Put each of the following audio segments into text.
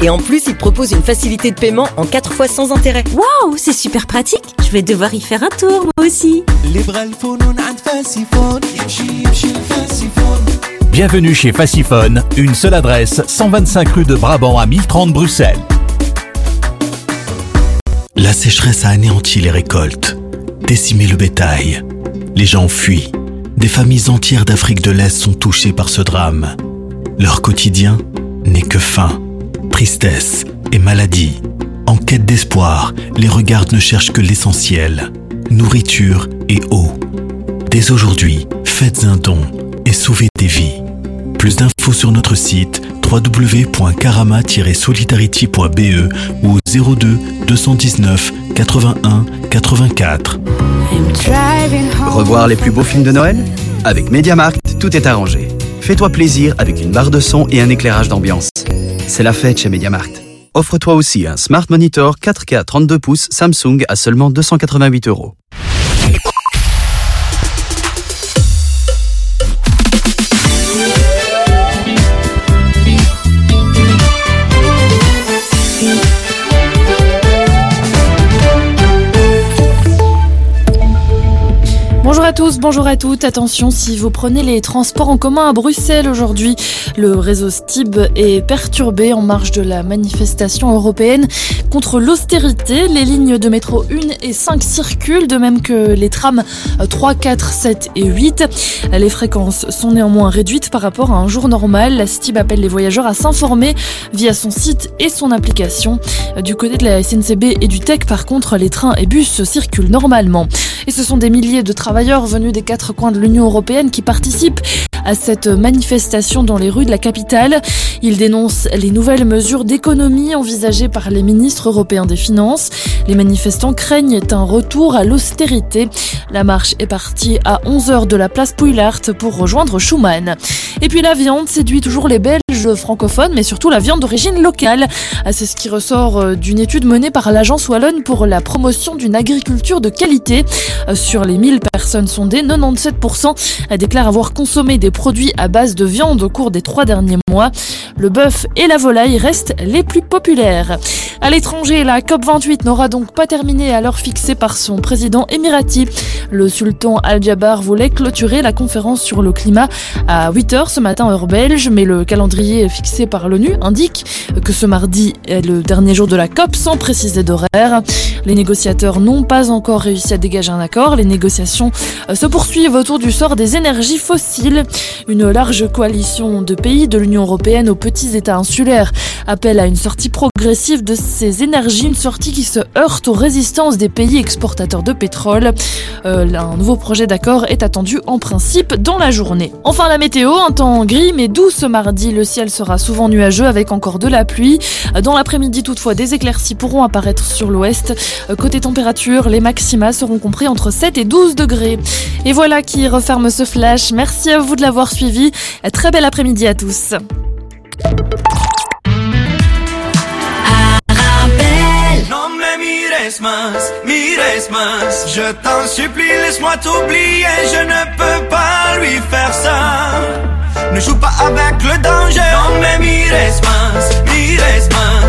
Et en plus, il propose une facilité de paiement en 4 fois sans intérêt. Waouh, c'est super pratique. Je vais devoir y faire un tour, moi aussi. Bienvenue chez Faciphone, une seule adresse, 125 rue de Brabant à 1030 Bruxelles. La sécheresse a anéanti les récoltes, décimé le bétail. Les gens fuient. Des familles entières d'Afrique de l'Est sont touchées par ce drame. Leur quotidien n'est que faim, tristesse et maladie. En quête d'espoir, les regards ne cherchent que l'essentiel, nourriture et eau. Dès aujourd'hui, faites un don et sauvez des vies. Plus d'infos sur notre site www.karama-solidarity.be ou 02 219 81 84. Revoir les plus beaux films de Noël Avec MediaMarkt, tout est arrangé. Fais-toi plaisir avec une barre de son et un éclairage d'ambiance. C'est la fête chez MediaMarkt. Offre-toi aussi un Smart Monitor 4K 32 pouces Samsung à seulement 288 euros. Bonjour à tous, bonjour à toutes. Attention, si vous prenez les transports en commun à Bruxelles aujourd'hui, le réseau STIB est perturbé en marge de la manifestation européenne contre l'austérité. Les lignes de métro 1 et 5 circulent, de même que les trams 3, 4, 7 et 8. Les fréquences sont néanmoins réduites par rapport à un jour normal. La STIB appelle les voyageurs à s'informer via son site et son application. Du côté de la SNCB et du TEC, par contre, les trains et bus circulent normalement. Et ce sont des milliers de travailleurs venus des quatre coins de l'Union européenne qui participent à cette manifestation dans les rues de la capitale. Ils dénoncent les nouvelles mesures d'économie envisagées par les ministres européens des Finances. Les manifestants craignent un retour à l'austérité. La marche est partie à 11h de la place Pouillart pour rejoindre Schumann. Et puis la viande séduit toujours les Belges francophones, mais surtout la viande d'origine locale. Ah, C'est ce qui ressort euh, d'une étude menée par l'agence Wallonne pour la promotion d'une agriculture de qualité. Euh, Sur les 1000 personnes sondées, 97% déclarent avoir consommé des produits à base de viande au cours des trois derniers mois. Le bœuf et la volaille restent les plus populaires. À l'étranger, la COP28 n'aura donc pas terminé à l'heure fixée par son président émirati. Le sultan Al-Jabbar voulait clôturer la conférence sur le climat à 8h ce matin heure belge, mais le calendrier fixé par l'ONU indique que ce mardi est le dernier jour de la COP sans préciser d'horaire. Les négociateurs n'ont pas encore réussi à dégager un accord. Les négociations euh, se poursuivent autour du sort des énergies fossiles. Une large coalition de pays de l'Union européenne aux petits États insulaires appelle à une sortie progressive de ces énergies, une sortie qui se heurte aux résistances des pays exportateurs de pétrole. Euh, un nouveau projet d'accord est attendu en principe dans la journée. Enfin la météo, un temps gris mais doux ce mardi. Le ciel sera souvent nuageux avec encore de la pluie. Dans l'après-midi toutefois, des éclaircies pourront apparaître sur l'ouest. Euh, Côté température, les maxima seront compris entre 7 et 12 degrés. Et voilà qui referme ce flash. Merci à vous de l'avoir suivi. Très bel après-midi à tous. Mires más, mires más Je t'en supplie, laisse-moi t'oublier. Je ne peux pas lui faire ça. Ne joue pas avec le danger. Non me mires más, mires más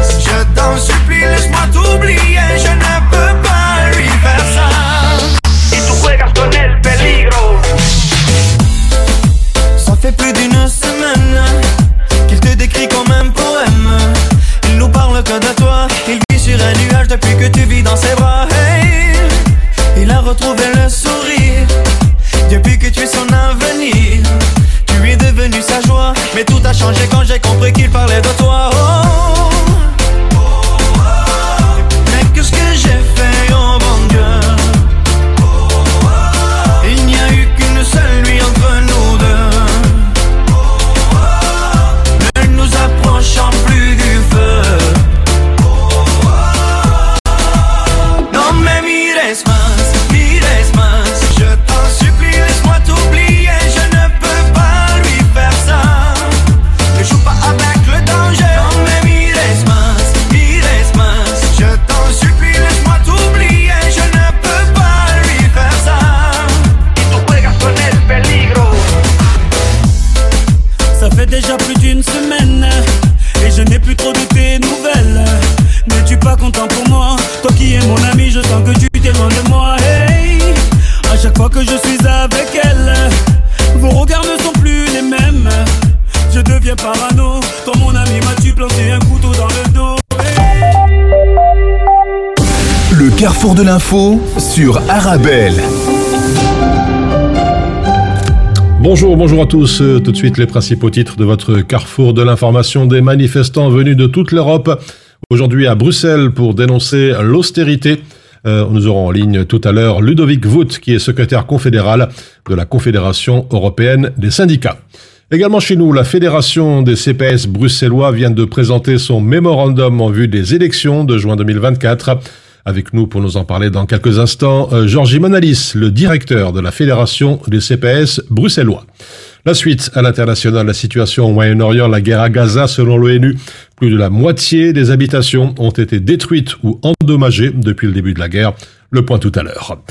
sur Arabelle. Bonjour, bonjour à tous. Euh, Tout de suite les principaux titres de votre carrefour de l'information des manifestants venus de toute l'Europe. Aujourd'hui à Bruxelles pour dénoncer l'austérité. Euh, nous aurons en ligne tout à l'heure Ludovic Vout, qui est secrétaire confédéral de la Confédération européenne des syndicats. Également chez nous, la Fédération des CPS bruxellois vient de présenter son mémorandum en vue des élections de juin 2024. Avec nous pour nous en parler dans quelques instants, euh, Georgie Manalis, le directeur de la Fédération des CPS bruxellois. La suite à l'international, la situation au Moyen-Orient, la guerre à Gaza, selon l'ONU, plus de la moitié des habitations ont été détruites ou endommagées depuis le début de la guerre. Le point tout à l'heure.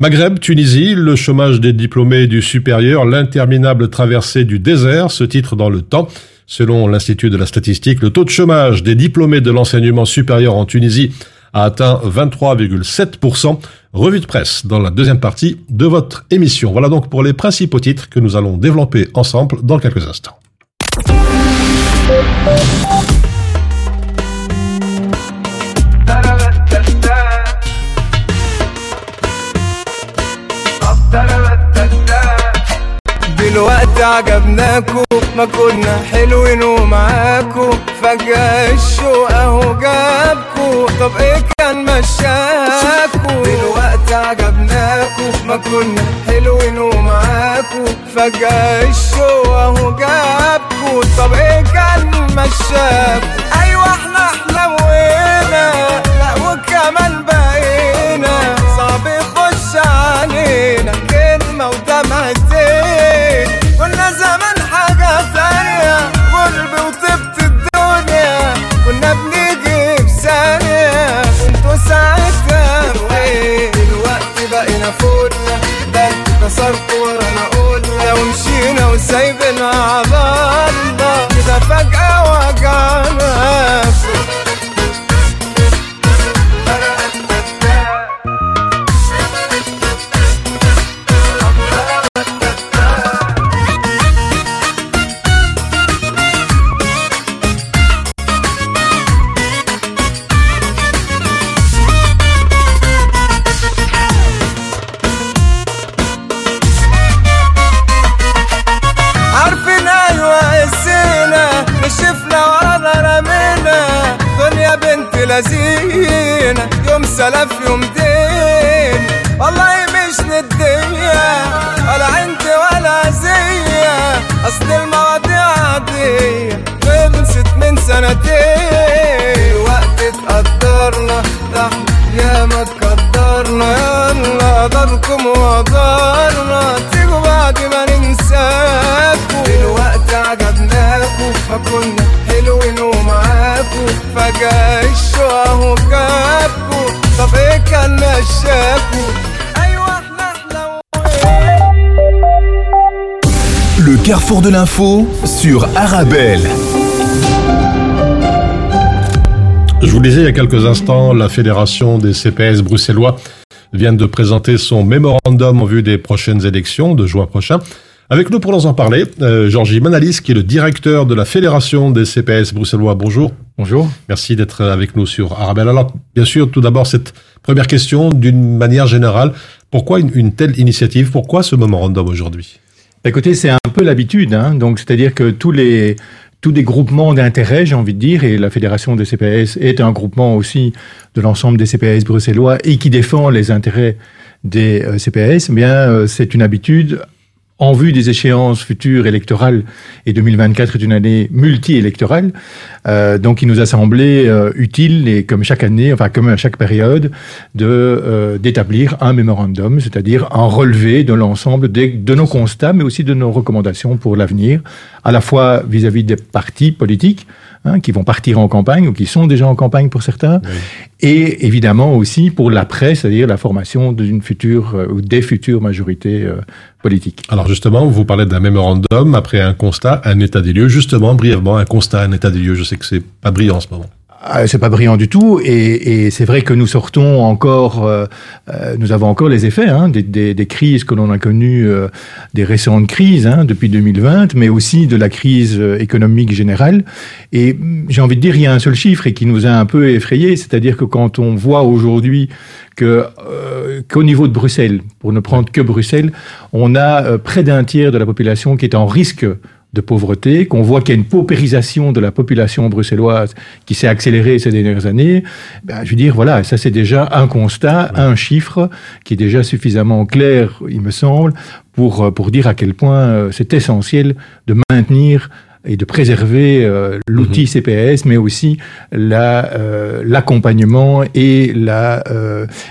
Maghreb, Tunisie, le chômage des diplômés du supérieur, l'interminable traversée du désert, ce titre dans le temps. Selon l'Institut de la statistique, le taux de chômage des diplômés de l'enseignement supérieur en Tunisie a atteint 23,7%. Revue de presse dans la deuxième partie de votre émission. Voilà donc pour les principaux titres que nous allons développer ensemble dans quelques instants. دلوقتي عجبناكو ما كنا حلوين ومعاكو. فجأة الشوق أهو جابكو. طب إيه كان مشاكو؟ دلوقتي عجبناكو ما كنا حلوين ومعاكو. فجأة الشوق أهو جابكو. طب إيه كان مشاكو؟ فوتنا. ده انت كسرت ورا انا ومشينا وسايبينها l'info sur Arabelle. Je vous le disais il y a quelques instants, la Fédération des CPS bruxellois vient de présenter son mémorandum en vue des prochaines élections de juin prochain. Avec nous pour nous en parler, euh, Georgie Manalis, qui est le directeur de la Fédération des CPS bruxellois. Bonjour. Bonjour. Merci d'être avec nous sur Arabelle. Alors, bien sûr, tout d'abord, cette première question, d'une manière générale, pourquoi une, une telle initiative? Pourquoi ce mémorandum aujourd'hui? Écoutez, c'est un peu l'habitude, hein. donc c'est-à-dire que tous les tous des groupements d'intérêt, j'ai envie de dire, et la fédération des CPS est un groupement aussi de l'ensemble des CPS bruxellois et qui défend les intérêts des euh, CPS. Eh bien, euh, c'est une habitude en vue des échéances futures électorales, et 2024 est une année multi-électorale, euh, donc il nous a semblé euh, utile, et comme chaque année, enfin comme à chaque période, de euh, d'établir un mémorandum, c'est-à-dire un relevé de l'ensemble des- de nos constats, mais aussi de nos recommandations pour l'avenir, à la fois vis-à-vis des partis politiques, hein, qui vont partir en campagne, ou qui sont déjà en campagne pour certains, et évidemment aussi pour l'après, c'est-à-dire la formation d'une future euh, ou des futures majorités euh, politiques. Alors justement, vous parlez d'un mémorandum après un constat, un état des lieux. Justement, brièvement, un constat, un état des lieux. Je sais que c'est pas brillant en ce moment. Ah, c'est pas brillant du tout, et, et c'est vrai que nous sortons encore, euh, euh, nous avons encore les effets hein, des, des, des, crises que l'on a connues, euh, des récentes crises hein, depuis 2020, mais aussi de la crise économique générale. Et j'ai envie de dire, il y a un seul chiffre et qui nous a un peu effrayés, c'est-à-dire que quand on voit aujourd'hui que qu'au niveau de Bruxelles, pour ne prendre que Bruxelles, on a près d'un tiers de la population qui est en risque de pauvreté, qu'on voit qu'il y a une paupérisation de la population bruxelloise qui s'est accélérée ces dernières années, ben, je veux dire, voilà, ça c'est déjà un constat, un chiffre qui est déjà suffisamment clair, il me semble, pour, euh, pour dire à quel point euh, c'est essentiel de maintenir et de préserver euh, l'outil mhm. CPS, mais aussi l'accompagnement et, la,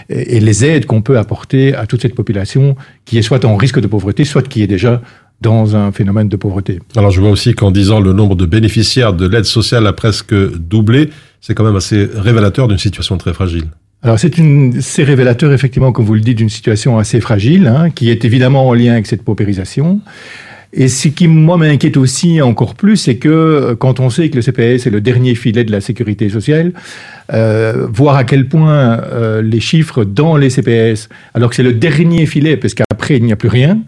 et les aides qu'on peut apporter à toute cette population qui est soit en risque de pauvreté, soit qui est déjà dans un phénomène de pauvreté. Alors je vois aussi qu'en disant le nombre de bénéficiaires de l'aide sociale a presque doublé, c'est quand même assez révélateur d'une situation très fragile. Alors c'est une, c'est révélateur effectivement, comme vous le dites, d'une situation assez fragile, hein, qui est évidemment en lien avec cette paupérisation. Et ce qui, moi, m'inquiète aussi encore plus, c'est que euh, quand on sait que le CPS est le dernier filet de la sécurité sociale, euh, voir à quel point euh, les chiffres dans les CPS, alors que c'est le dernier filet, parce qu'après, il n'y a plus rien,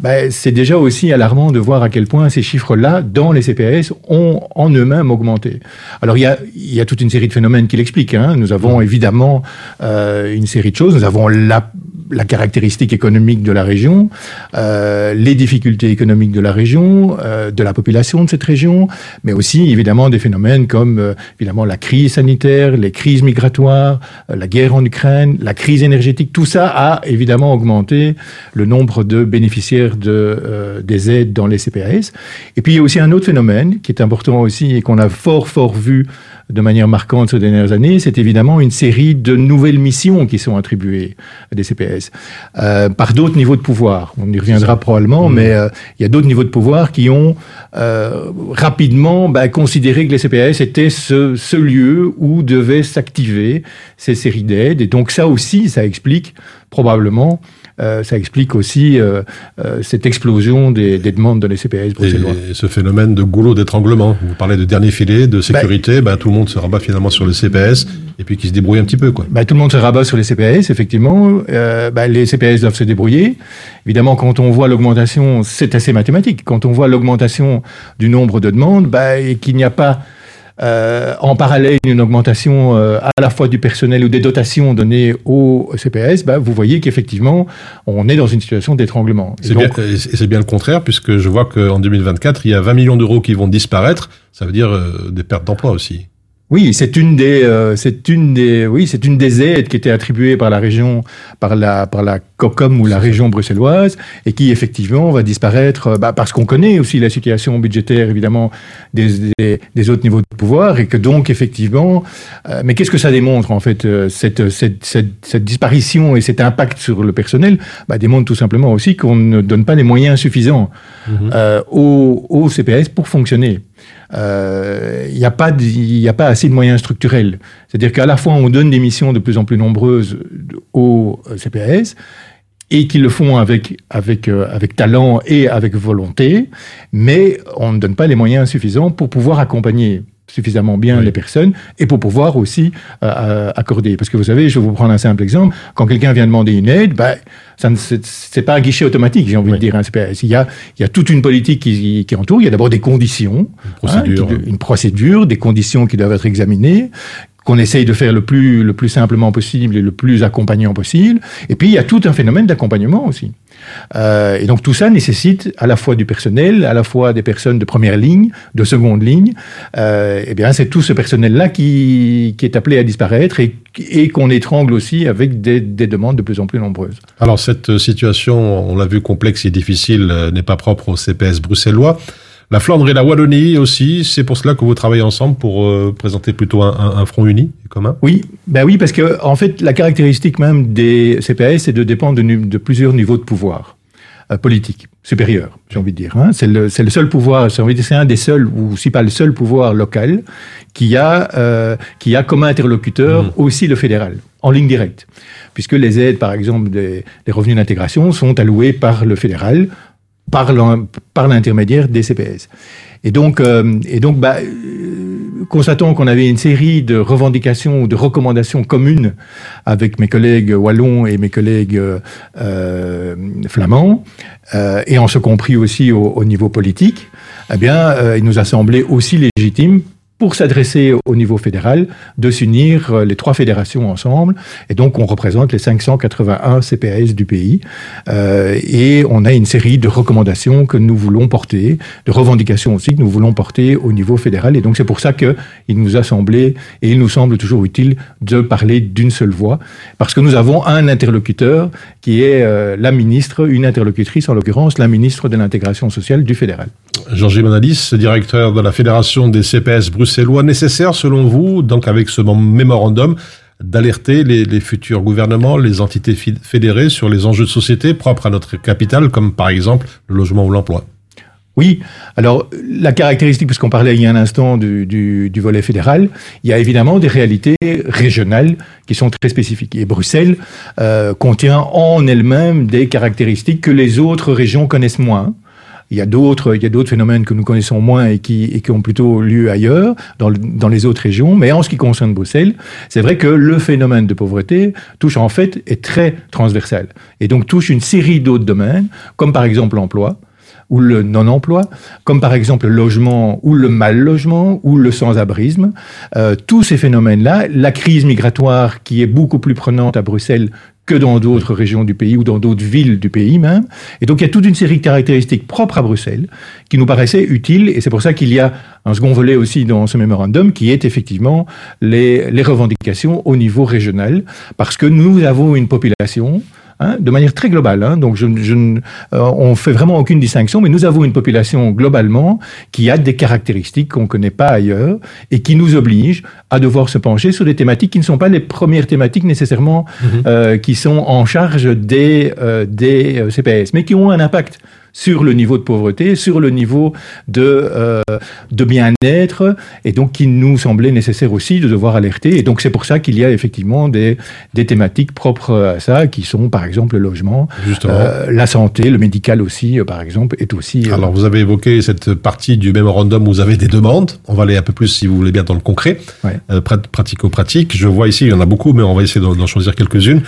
ben, c'est déjà aussi alarmant de voir à quel point ces chiffres-là, dans les CPS, ont en eux-mêmes augmenté. Alors, il y a, y a toute une série de phénomènes qui l'expliquent. Hein. Nous avons évidemment euh, une série de choses. Nous avons la la caractéristique économique de la région, euh, les difficultés économiques de la région, euh, de la population de cette région, mais aussi évidemment des phénomènes comme euh, évidemment la crise sanitaire, les crises migratoires, euh, la guerre en Ukraine, la crise énergétique. Tout ça a évidemment augmenté le nombre de bénéficiaires de, euh, des aides dans les CPAS. Et puis il y a aussi un autre phénomène qui est important aussi et qu'on a fort fort vu de manière marquante ces dernières années, c'est évidemment une série de nouvelles missions qui sont attribuées à des CPS euh, par d'autres niveaux de pouvoir. On y reviendra probablement, mmh. mais euh, il y a d'autres niveaux de pouvoir qui ont euh, rapidement bah, considéré que les CPS étaient ce, ce lieu où devaient s'activer ces séries d'aides. Et donc ça aussi, ça explique probablement euh, ça explique aussi euh, euh, cette explosion des, des, demandes de les CPS bruxellois. Et ce phénomène de goulot d'étranglement. Vous parlez de dernier filet, de sécurité, bah, bah, tout le monde se rabat finalement sur le CPS et puis qui se débrouille un petit peu. Quoi. Bah, tout le monde se rabat sur les CPS, effectivement. Bah, les CPS doivent se débrouiller. Évidemment, quand on voit l'augmentation, c'est assez mathématique. Quand on voit l'augmentation du nombre de demandes bah, et qu'il n'y a pas euh, en parallèle une augmentation euh, à la fois du personnel ou des dotations données au CPS, bah, vous voyez qu'effectivement, on est dans une situation d'étranglement. Et c'est bien, le contraire, puisque je vois qu'en 2024, il y a 20 millions d'euros qui vont disparaître. Ça veut dire euh, des pertes d'emploi aussi. Oui, c'est une des, euh, c'est une des, oui, c'est une des aides qui était attribuée par la région, par la, par la COCOM ou la région bruxelloise, et qui effectivement va disparaître, euh, bah, parce qu'on connaît aussi la situation budgétaire évidemment des, des, des, autres niveaux de pouvoir, et que donc effectivement, euh, mais qu'est-ce que ça démontre en fait cette, cette, cette, cette, disparition et cet impact sur le personnel bah, démontre tout simplement aussi qu'on ne donne pas les moyens suffisants mmh. au, au CPS pour fonctionner il euh, n'y a, pas a pas assez de moyens structurels. C'est-à-dire qu'à la fois, on donne des missions de plus en plus nombreuses aux CPS, et qu'ils le font avec, avec, euh, avec talent et avec volonté, mais on ne donne pas les moyens suffisants pour pouvoir accompagner suffisamment bien les personnes et pour pouvoir aussi euh, euh, accorder. Parce que vous savez, je vais vous prendre un simple exemple. Quand quelqu'un vient demander une aide, ça ne c'est pas un guichet automatique, j'ai envie de dire. Hein, il, y a, il y a toute une politique qui, qui entoure. Il y a d'abord des conditions, une hein, une procédure, des conditions qui doivent être examinées qu'on essaye de faire le plus, le plus simplement possible et le plus accompagnant possible. Et puis, il y a tout un phénomène d'accompagnement aussi. Euh, et donc, tout ça nécessite à la fois du personnel, à la fois des personnes de première ligne, de seconde ligne. Euh, eh bien, c'est tout ce personnel-là qui, est appelé à disparaître et, et qu'on étrangle aussi avec des, des, demandes de plus en plus nombreuses. Alors, cette situation, on l'a vu complexe et difficile, euh, n'est pas propre au CPS bruxellois. La Flandre et la Wallonie aussi, c'est pour cela que vous travaillez ensemble pour euh, présenter plutôt un, un, front uni commun Oui, ben oui, parce que en fait, la caractéristique même des CPS, c'est de dépendre de, de, plusieurs niveaux de pouvoir euh, politique supérieur, j'ai envie de dire. Hein. C'est le, le, seul pouvoir, j'ai envie de dire, c'est un des seuls, ou si pas le seul pouvoir local, qui a, euh, qui a comme interlocuteur mmh. aussi le fédéral, en ligne directe. Puisque les aides, par exemple, des, des revenus d'intégration sont alloués par le fédéral par l'intermédiaire des CPS. Et donc, euh, et donc bah, euh, constatant qu'on avait une série de revendications ou de recommandations communes avec mes collègues wallons et mes collègues euh, flamands, et en ce compris aussi au, au niveau politique, eh bien, il nous a semblé aussi légitime pour s'adresser au niveau fédéral, de s'unir euh, les trois fédérations ensemble. Et donc, on représente les 581 CPS du pays. Euh, et on a une série de recommandations que nous voulons porter, de revendications aussi que nous voulons porter au niveau fédéral. Et donc, c'est pour ça qu'il nous a semblé, et il nous semble toujours utile, de parler d'une seule voix. Parce que nous avons un interlocuteur qui est euh, la ministre, une interlocutrice en l'occurrence, la ministre de l'intégration sociale du fédéral. Georges Manalis, directeur de la Fédération des CPS bruxellois, nécessaire selon vous, donc avec ce mémorandum, d'alerter les, futurs gouvernements, les entités fédérées sur les enjeux de société propres à notre capitale, comme par exemple le logement ou l'emploi? Oui, alors la caractéristique, puisqu'on parlait il y a un instant du, volet fédéral, il y a évidemment des réalités régionales qui sont très spécifiques. Et Bruxelles euh, contient en elle-même des caractéristiques que les autres régions connaissent moins. Il y a d'autres, il y a d'autres phénomènes que nous connaissons moins et qui, ont plutôt lieu ailleurs, dans, dans les autres régions. Mais en ce qui concerne Bruxelles, c'est vrai que le phénomène de pauvreté touche en fait est très transversal et donc touche une série d'autres domaines, comme par exemple l'emploi ou le non-emploi, comme par exemple le logement ou le mal-logement ou le sans-abrisme. Euh, tous ces phénomènes-là, la crise migratoire qui est beaucoup plus prenante à Bruxelles que dans d'autres régions du pays ou dans d'autres villes du pays même. Et donc il y a toute une série de caractéristiques propres à Bruxelles qui nous paraissaient utiles et c'est pour ça qu'il y a un second volet aussi dans ce mémorandum qui est effectivement les, les revendications au niveau régional parce que nous avons une population Hein, de manière très globale. Hein, donc, je, je, euh, on fait vraiment aucune distinction, mais nous avons une population globalement qui a des caractéristiques qu'on ne connaît pas ailleurs et qui nous oblige à devoir se pencher sur des thématiques qui ne sont pas les premières thématiques nécessairement mm -hmm. euh, qui sont en charge des, euh, des euh, CPS, mais qui ont un impact sur le niveau de pauvreté, sur le niveau de, euh, de bien-être, et donc qui nous semblait nécessaire aussi de devoir alerter. Et donc c'est pour ça qu'il y a effectivement des, des thématiques propres à ça, qui sont par exemple le logement, euh, la santé, le médical aussi, euh, par exemple, est aussi... Euh... Alors vous avez évoqué cette partie du mémorandum où vous avez des demandes. On va aller un peu plus, si vous voulez bien, dans le concret, ouais. euh, pratico-pratique. Je vois ici, il y en a beaucoup, mais on va essayer d'en choisir quelques-unes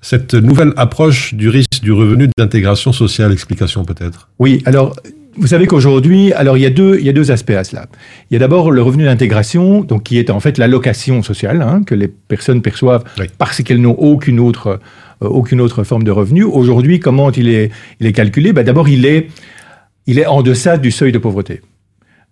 cette nouvelle approche du risque du revenu d'intégration sociale, explication peut-être Oui, alors vous savez qu'aujourd'hui, alors il y a deux, il y a deux aspects à cela. Il y a d'abord le revenu d'intégration, donc qui est en fait l'allocation sociale hein, que les personnes perçoivent oui. parce qu'elles n'ont aucune autre, euh, aucune autre forme de revenu. Aujourd'hui, comment il est, il est calculé? Ben D'abord, il est, il est en deçà du seuil de pauvreté.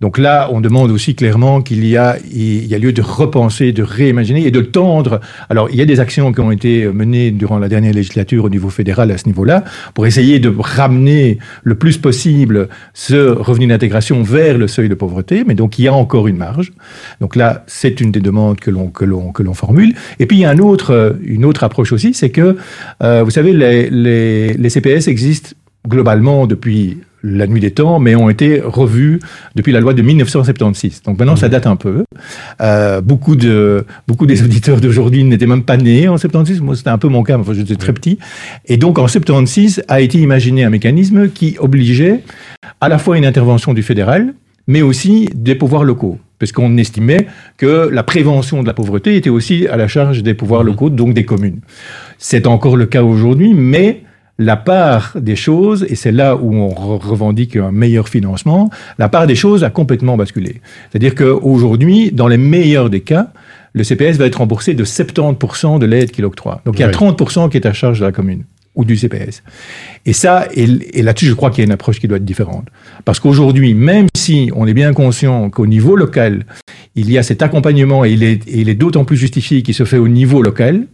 Donc là, on demande aussi clairement qu'il y a, il y a lieu de repenser, de réimaginer et de tendre. Alors, il y a des actions qui ont été menées durant la dernière législature au niveau fédéral à ce niveau-là pour essayer de ramener le plus possible ce revenu d'intégration vers le seuil de pauvreté. Mais donc, il y a encore une marge. Donc là, c'est une des demandes que l'on que l'on que l'on formule. Et puis, il y a un autre, une autre approche aussi, c'est que euh, vous savez, les, les, les CPS existent globalement depuis la nuit des temps, mais ont été revus depuis la loi de 1976. Donc maintenant, mmh. ça date un peu. Euh, beaucoup, de, beaucoup des auditeurs d'aujourd'hui n'étaient même pas nés en 76. Moi, c'était un peu mon cas, enfin, j'étais très petit. Et donc, en 76, a été imaginé un mécanisme qui obligeait à la fois une intervention du fédéral, mais aussi des pouvoirs locaux. Parce qu'on estimait que la prévention de la pauvreté était aussi à la charge des pouvoirs mmh. locaux, donc des communes. C'est encore le cas aujourd'hui, mais la part des choses, et c'est là où on revendique un meilleur financement, la part des choses a complètement basculé. C'est-à-dire qu'aujourd'hui, dans les meilleurs des cas, le CPS va être remboursé de 70% de l'aide qu'il octroie. Donc il y a 30% qui est à charge de la commune ou du CPS. Et ça, et, et là-dessus, je crois qu'il y a une approche qui doit être différente. Parce qu'aujourd'hui, même si on est bien conscient qu'au niveau local, il y a cet accompagnement, et il est, et il est d'autant plus justifié qu'il se fait au niveau local,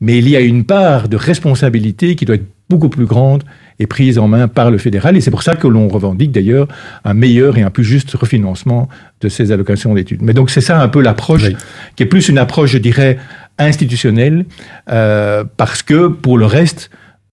mais il y a une part de responsabilité qui doit être beaucoup plus grande et prise en main par le fédéral. Et c'est pour ça que l'on revendique d'ailleurs un meilleur et un plus juste refinancement de ces allocations d'études. Mais donc c'est ça un peu l'approche, oui. qui est plus une approche, je dirais, institutionnelle, euh, parce que pour le reste,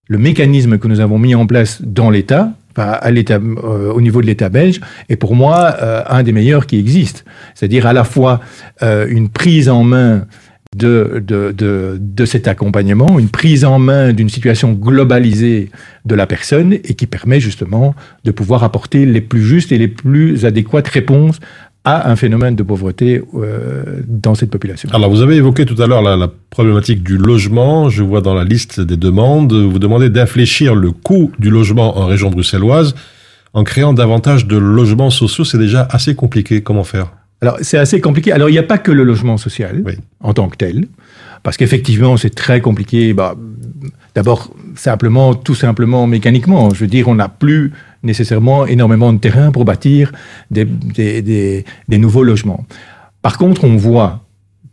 le mécanisme que nous avons mis en place dans l'État, à l'état, euh, au niveau de l'État belge, est pour moi euh, un des meilleurs qui existe. C'est-à-dire à la fois une prise en main de, de, de, de, cet accompagnement, une prise en main d'une situation globalisée de la personne et qui permet justement de pouvoir apporter les plus justes et les plus adéquates réponses à un phénomène de pauvreté euh, dans cette population. Alors, vous avez évoqué tout à l'heure la, la, problématique du logement. Je vois dans la liste des demandes, vous demandez d'infléchir le coût du logement en région bruxelloise en créant davantage de logements sociaux. C'est déjà assez compliqué. Comment faire? Alors, c'est assez compliqué. Alors, il n'y a pas que le logement social oui. en tant que tel, parce qu'effectivement, c'est très compliqué. Bah, D'abord, simplement, tout simplement mécaniquement. Je veux dire, on n'a plus nécessairement énormément de terrain pour bâtir des, des, des, des nouveaux logements. Par contre, on voit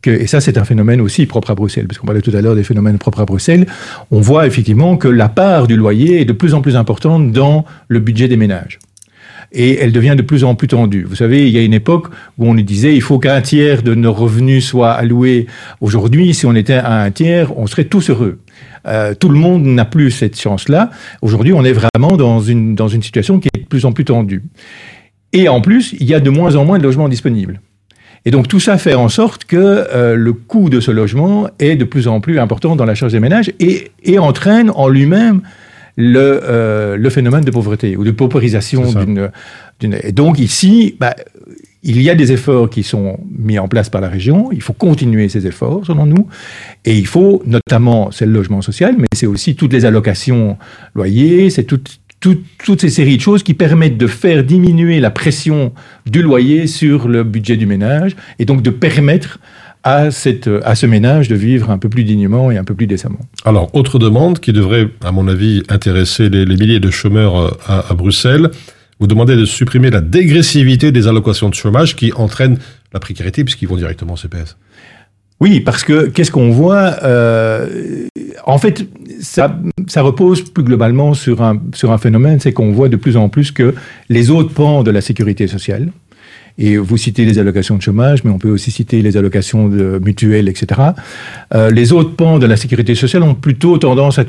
que, et ça c'est un phénomène aussi propre à Bruxelles, parce qu'on parlait tout à l'heure des phénomènes propres à Bruxelles, on voit effectivement que la part du loyer est de plus en plus importante dans le budget des ménages et elle devient de plus en plus tendue. Vous savez, il y a une époque où on nous disait il faut qu'un tiers de nos revenus soit alloué. Aujourd'hui, si on était à un tiers, on serait tous heureux. Euh, tout le monde n'a plus cette chance-là. Aujourd'hui, on est vraiment dans une, dans une situation qui est de plus en plus tendue. Et en plus, il y a de moins en moins de logements disponibles. Et donc tout ça fait en sorte que euh, le coût de ce logement est de plus en plus important dans la charge des ménages et, et entraîne en lui-même le, euh, le phénomène de pauvreté ou de paupérisation d'une. Et donc ici, bah, il y a des efforts qui sont mis en place par la région. Il faut continuer ces efforts, selon nous. Et il faut notamment, c'est le logement social, mais c'est aussi toutes les allocations loyers, c'est toutes toutes ces séries de choses qui permettent de faire diminuer la pression du loyer sur le budget du ménage et donc de permettre à, cette, à ce ménage de vivre un peu plus dignement et un peu plus décemment. Alors, autre demande qui devrait, à mon avis, intéresser les, les milliers de chômeurs euh, à, à, Bruxelles, vous demandez de supprimer la dégressivité des allocations de chômage qui entraîne la précarité puisqu'ils vont directement au CPS. Oui, parce que qu'est-ce qu'on voit euh, En fait, ça, ça, repose plus globalement sur un, sur un phénomène, c'est qu'on voit de plus en plus que les autres pans de la sécurité sociale, et vous citez les allocations de chômage, mais on peut aussi citer les allocations de mutuelles, etc. Euh, les autres pans de la sécurité sociale ont plutôt tendance à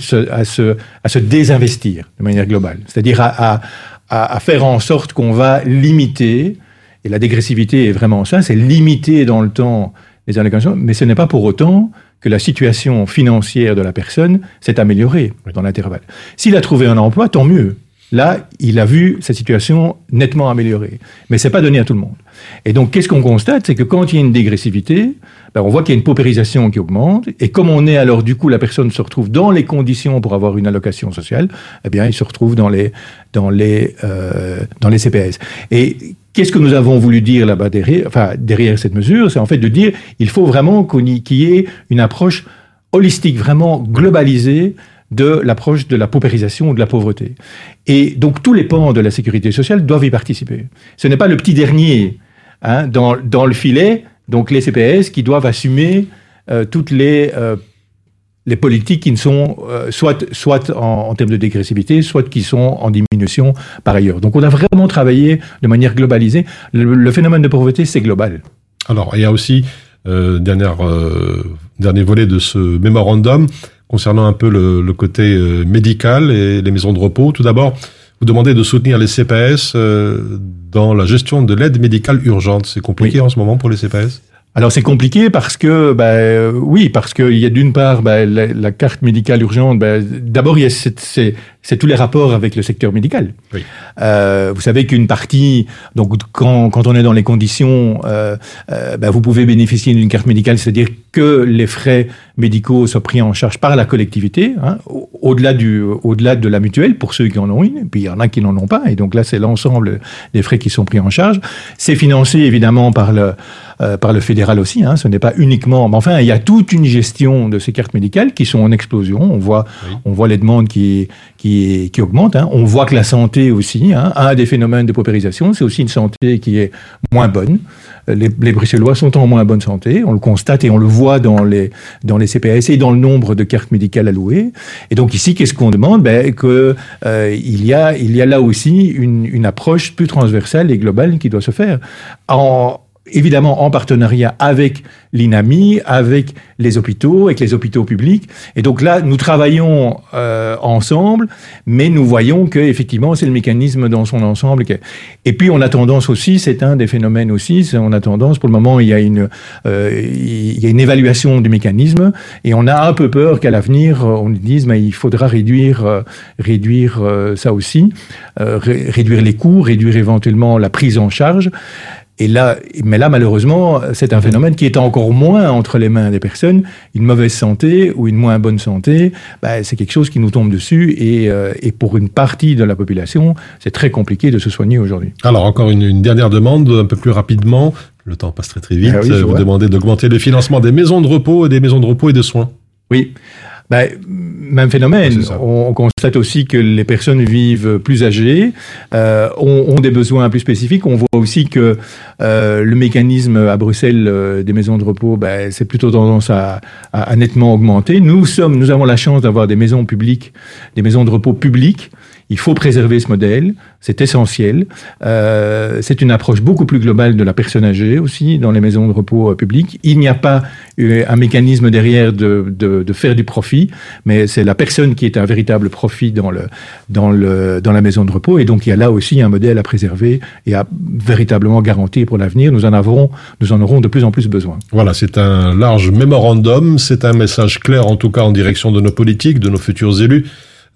se, désinvestir de manière globale, c'est-à-dire à, à, faire en sorte qu'on va limiter, et la dégressivité est vraiment ça, c'est limiter dans le temps les allocations, mais ce n'est pas pour autant que la situation financière de la personne s'est améliorée dans l'intervalle. S'il a trouvé un emploi, tant mieux. Là, il a vu sa situation nettement améliorée. Mais c'est pas donné à tout le monde. Et donc, qu'est-ce qu'on constate? C'est que quand il y a une dégressivité, ben, on voit qu'il y a une paupérisation qui augmente. Et comme on est alors, du coup, la personne se retrouve dans les conditions pour avoir une allocation sociale, eh bien, il se retrouve dans les, dans les, euh, dans les CPS. Et Qu'est-ce que nous avons voulu dire là-bas derrière, enfin, derrière cette mesure? C'est en fait de dire il faut vraiment qu'il y ait une approche holistique, vraiment globalisée de l'approche de la paupérisation ou de la pauvreté. Et donc tous les pans de la sécurité sociale doivent y participer. Ce n'est pas le petit dernier hein, dans, dans, le filet, donc les CPS, qui doivent assumer euh, toutes les, euh, les politiques qui ne sont euh, soit, soit en, termes de dégressivité, soit qui sont en diminution par ailleurs. Donc on a vraiment travaillé de manière globalisée. Le, le phénomène de pauvreté, c'est global. Alors il y a aussi, dernière, dernier volet de ce mémorandum, concernant un peu le, le, côté euh, médical et les maisons de repos. Tout d'abord, vous demandez de soutenir les CPS euh, dans la gestion de l'aide médicale urgente. C'est compliqué oui. en ce moment pour les CPS alors c'est compliqué parce que, bah, oui, parce qu'il y a d'une part bah, la, la, carte médicale urgente. Bah, D'abord, il y a c'est tous les rapports avec le secteur médical. Oui. Euh, vous savez qu'une partie, donc quand, quand on est dans les conditions, euh, euh, bah, vous pouvez bénéficier d'une carte médicale, c'est-à-dire que les frais médicaux soient pris en charge par la collectivité, hein, au-delà du, au-delà de la mutuelle pour ceux qui en ont une, et puis il y en a qui n'en ont pas, et donc là c'est l'ensemble des frais qui sont pris en charge. C'est financé évidemment par le par le fédéral aussi. Hein, ce n'est pas uniquement. Mais enfin, il y a toute une gestion de ces cartes médicales qui sont en explosion. On voit, oui. on voit les demandes qui, qui, qui augmentent. Hein. On voit que la santé aussi, hein, un des phénomènes de paupérisation, c'est aussi une santé qui est moins bonne. Les, les, Bruxellois sont en moins bonne santé. On le constate et on le voit dans les, dans les CPS et dans le nombre de cartes médicales allouées. Et donc ici, qu'est-ce qu'on demande? Ben, que euh, il, y a, il y a là aussi une, une approche plus transversale et globale qui doit se faire. En, évidemment en partenariat avec l'INAMI, avec les hôpitaux, avec les hôpitaux publics. Et donc là, nous travaillons euh, ensemble, mais nous voyons que effectivement, c'est le mécanisme dans son ensemble. Et puis, on a tendance aussi, c'est un des phénomènes aussi, on a tendance, pour le moment, il y a une, euh, il y a une évaluation du mécanisme, et on a un peu peur qu'à l'avenir, on dise, mais il faudra réduire, euh, réduire ça aussi, réduire les coûts, réduire éventuellement la prise en charge. Et là, mais là, malheureusement, c'est un phénomène qui est encore moins entre les mains des personnes. Une mauvaise santé ou une moins bonne santé, bah, c'est quelque chose qui nous tombe dessus. Et, euh, et pour une partie de la population, c'est très compliqué de se soigner aujourd'hui. Alors, encore une, une, dernière demande, un peu plus rapidement. Le temps passe très très vite. Ah oui, Vous vois. demandez d'augmenter le financement des maisons de repos et des maisons de repos et de soins. Oui. Ben, même phénomène. Ça. On, on constate aussi que les personnes vivent plus âgées, euh, ont, ont des besoins plus spécifiques. On voit aussi que euh, le mécanisme à Bruxelles euh, des maisons de repos, ben, c'est plutôt tendance à, à- à nettement augmenter. Nous sommes, nous avons la chance d'avoir des maisons publiques, des maisons de repos publiques. Il faut préserver ce modèle, c'est essentiel. Euh, c'est une approche beaucoup plus globale de la personne âgée aussi dans les maisons de repos euh, publiques. Il n'y a pas un mécanisme derrière de, de, de faire du profit, mais c'est la personne qui est un véritable profit dans, le, dans, le, dans la maison de repos. Et donc il y a là aussi un modèle à préserver et à véritablement garantir pour l'avenir. Nous en avons, nous en aurons de plus en plus besoin. Voilà, c'est un large mémorandum, c'est un message clair en tout cas en direction de nos politiques, de nos futurs élus,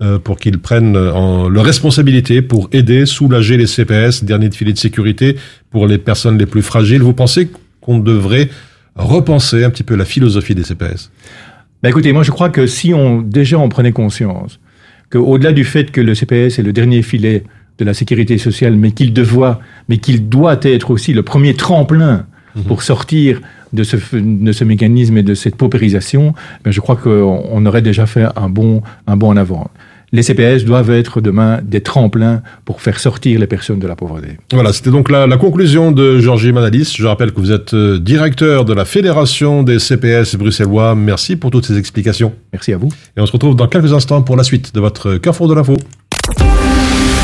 euh, pour qu'ils prennent en, leur responsabilité pour aider, soulager les CPS, dernier de filet de sécurité pour les personnes les plus fragiles. Vous pensez qu'on devrait repenser un petit peu la philosophie des CPS Ben écoutez, moi je crois que si on déjà on prenait conscience qu'au-delà du fait que le CPS est le dernier filet de la sécurité sociale, mais qu'il doit, mais qu'il doit être aussi le premier tremplin pour sortir de ce, de ce mécanisme et de cette paupérisation, ben je crois qu'on on aurait déjà fait un bon, un bon en avant. Les CPS doivent être demain des tremplins pour faire sortir les personnes de la pauvreté. Voilà, c'était donc la, la conclusion de Georgie Manalis. Je rappelle que vous êtes euh, directeur de la Fédération des CPS bruxellois. Merci pour toutes ces explications. Merci à vous. Et on se retrouve dans quelques instants pour la suite de votre Carrefour de l'info.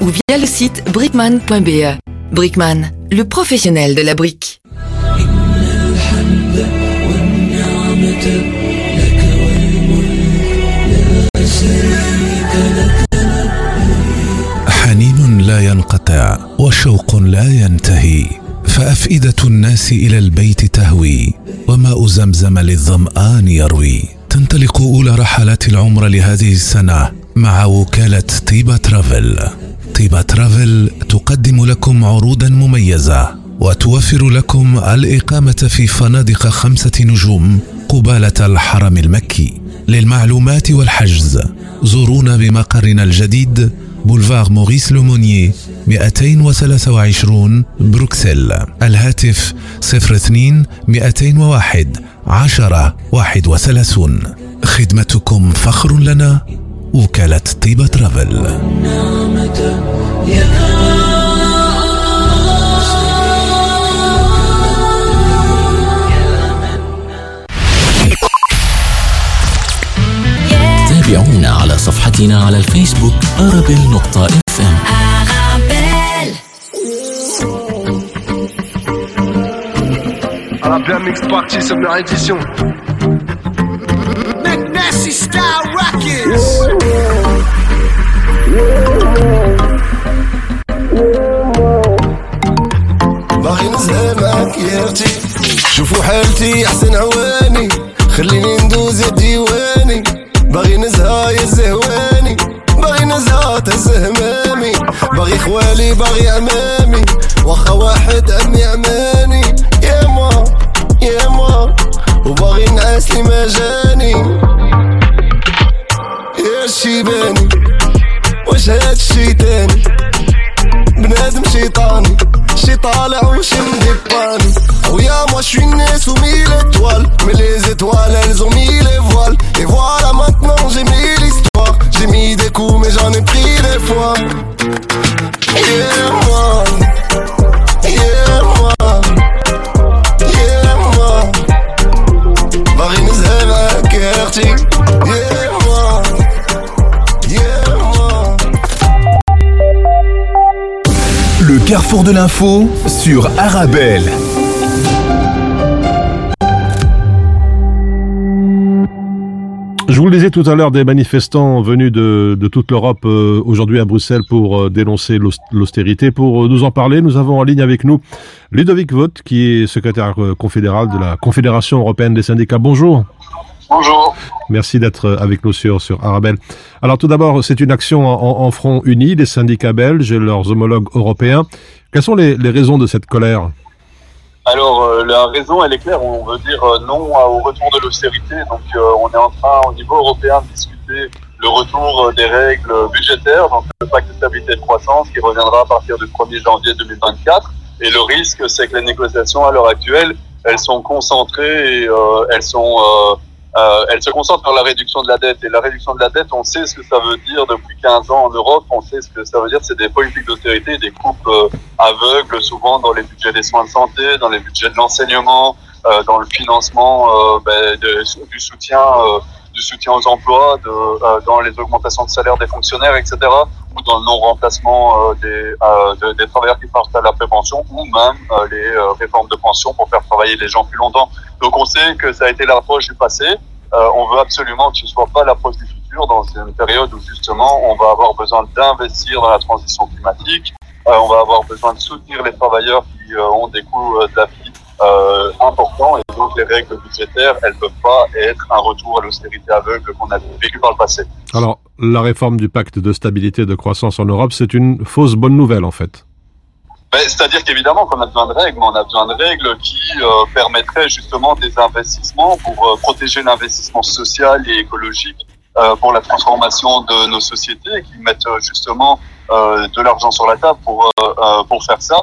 ou via le site brickman.be. Brickman, le professionnel de la brique. حنين لا ينقطع وشوق لا ينتهي فأفئدة الناس إلى البيت تهوي وماء زمزم للظمآن يروي تنطلق أولى رحلات العمر لهذه السنة مع وكالة طيبة ترافل طيبه ترافل تقدم لكم عروضا مميزة وتوفر لكم الإقامة في فنادق خمسة نجوم قبالة الحرم المكي للمعلومات والحجز. زورونا بمقرنا الجديد بولفار موريس لومونيي 223 بروكسل. الهاتف 02 201 10 31 خدمتكم فخر لنا وكالة طيبة ترافل تابعونا على صفحتنا على الفيسبوك أرابيل نقطة إف إم Arabia Mix Party, première édition. Nasty Style Rockets. باغي نزهق معاك يا أختي شوفوا حالتي أحسن عواني. خليني ندوز يا ديواني. باغي نزهى يا زهواني باغي نزهى تزهمامي باغي خوالي باغي عمامي واخا واحد عمي عماني يا ما يا ما وباغي نعاس لي ما جاني يا الشيباني واش هاد الشي تاني بنادم شيطاني شي طالع وشي مدباني ويا moi je suis né sous mille étoiles Mais les étoiles elles ont mis les voiles Et voilà maintenant j'ai mis l'histoire J'ai mis des coups mais j'en ai pris des fois Yeah moi carrefour de l'info sur Arabelle. Je vous le disais tout à l'heure, des manifestants venus de, toute l'Europe euh, aujourd'hui à Bruxelles pour euh, dénoncer l'austérité. Pour euh, nous en parler, nous avons en ligne avec nous Ludovic Vogt, qui est secrétaire confédéral de la Confédération européenne des syndicats. Bonjour. Bonjour. Merci d'être euh, avec nous sur, sur Arabelle. Alors tout d'abord, c'est une action en, en front uni des syndicats belges et leurs homologues européens. Quelles sont les, les raisons de cette colère? Alors euh, la raison, elle est claire. On veut dire euh, non au retour de l'austérité. Donc euh, on est en train, au niveau européen, de discuter le retour des règles budgétaires, donc le pacte de stabilité et de croissance qui reviendra à partir du 1er janvier 2024. Et le risque, c'est que les négociations à l'heure actuelle, elles sont concentrées et elles sont euh, elles se concentrent sur la réduction de la dette. Et la réduction de la dette, on sait ce que ça veut dire depuis 15 ans en Europe. On sait ce que ça veut dire. C'est des politiques d'austérité, des coupes euh, aveugles, souvent dans les budgets des soins de santé, dans les budgets de l'enseignement, euh, dans le financement euh, ben, du soutien, euh, du soutien aux emplois, euh, dans les augmentations de salaire des fonctionnaires, etc. Ou dans le non-remplacement euh, des, euh, de- des travailleurs qui partent à la prépension, ou même les réformes de pension pour faire travailler les gens plus longtemps. Donc on sait que ça a été l'approche du passé. On veut absolument que ce soit pas l'approche du futur dans une période où justement on va avoir besoin d'investir dans la transition climatique. On va avoir besoin de soutenir les travailleurs qui ont des coûts de la vie euh, importants et donc les règles budgétaires, elles peuvent pas être un retour à l'austérité aveugle qu'on a vécu par le passé. Alors, la réforme du pacte de stabilité et de croissance en Europe, c'est une fausse bonne nouvelle en fait. Ben, C'est-à-dire qu'évidemment qu'on a besoin de règles, mais on a besoin de règles qui euh, permettraient justement des investissements pour euh, protéger l'investissement social et écologique euh, pour la transformation de nos sociétés, qui mettent justement de l'argent sur la table pour pour faire ça,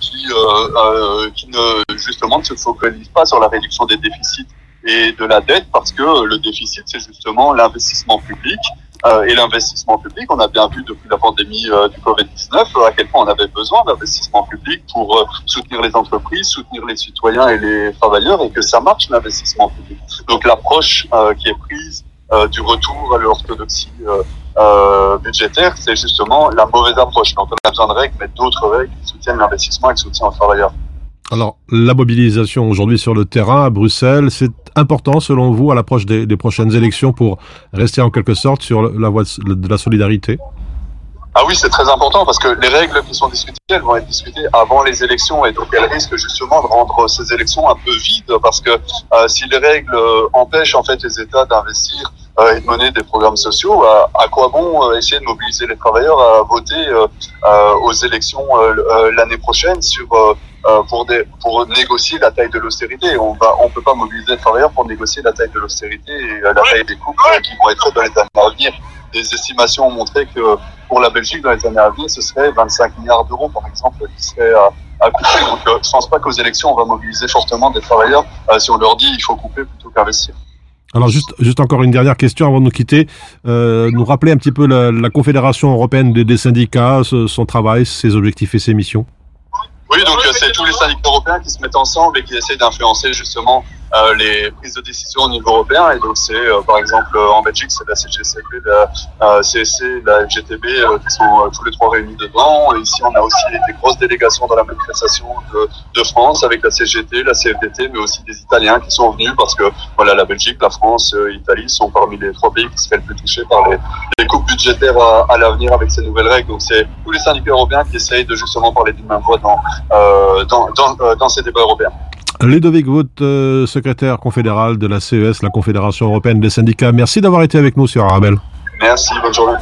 qui euh, euh, qui ne justement ne se focalisent pas sur la réduction des déficits et de la dette, parce que le déficit c'est justement l'investissement public. Euh, et l'investissement public, on a bien vu depuis la pandémie euh, du Covid-19 euh, à quel point on avait besoin d'investissement public pour euh, soutenir les entreprises, soutenir les citoyens et les travailleurs et que ça marche l'investissement public. Donc l'approche euh, qui est prise euh, du retour à l'orthodoxie euh, budgétaire, c'est justement la mauvaise approche. Donc on a besoin de règles, mais d'autres règles qui soutiennent l'investissement et qui soutiennent aux travailleurs. Alors, la mobilisation aujourd'hui sur le terrain à Bruxelles, c'est important selon vous à l'approche des, des prochaines élections pour rester en quelque sorte sur la voie de de la solidarité? Ah oui, c'est très important parce que les règles qui sont discutées, elles vont être discutées avant les élections et donc elles risquent justement de rendre ces élections un peu vides parce que euh, si les règles euh, empêchent en fait les États d'investir et de mener des programmes sociaux, à, à quoi bon euh, essayer de mobiliser les travailleurs à voter euh, euh, aux élections l'année prochaine sur pour des pour négocier la taille de l'austérité. On va on peut pas mobiliser les travailleurs pour négocier la taille de l'austérité et la taille des coupes qui vont être dans les années à venir. Des estimations ont montré que pour la Belgique, dans les années à venir, ce serait 25 milliards d'euros, par exemple, qui seraient à, à couper. Donc, euh, je pense pas qu'aux élections, on va mobiliser fortement des travailleurs euh, si on leur dit il faut couper plutôt qu'investir. Alors juste, juste encore une dernière question avant de nous quitter. Euh, nous rappeler un petit peu la, la Confédération européenne des, syndicats, son travail, ses objectifs et ses missions? Oui, donc euh, c'est tous les syndicats européens qui se mettent ensemble et qui essaient d'influencer justement euh, les prises de décision au niveau européen. Et donc c'est euh, par exemple euh, en Belgique, c'est la CGCP, la euh, CSC, la FGTB euh, qui sont euh, tous les trois réunis dedans. Et ici, on a aussi des grosses délégations dans la manifestation de, de France avec la CGT, la CFDT, mais aussi des Italiens qui sont venus parce que voilà, la Belgique, la France, euh, l'Italie sont parmi les trois pays qui seraient le plus touchés par les, les coupes budgétaires à, à l'avenir avec ces nouvelles règles. Donc c'est tous les syndicats européens qui essayent de justement parler d'une même voix dans euh, dans, dans, euh, dans ces débats européens. Ludovic Vogt, euh, secrétaire confédéral de la CES, la Confédération européenne des syndicats. Merci d'avoir été avec nous sur Arabelle. Merci, bonne journée.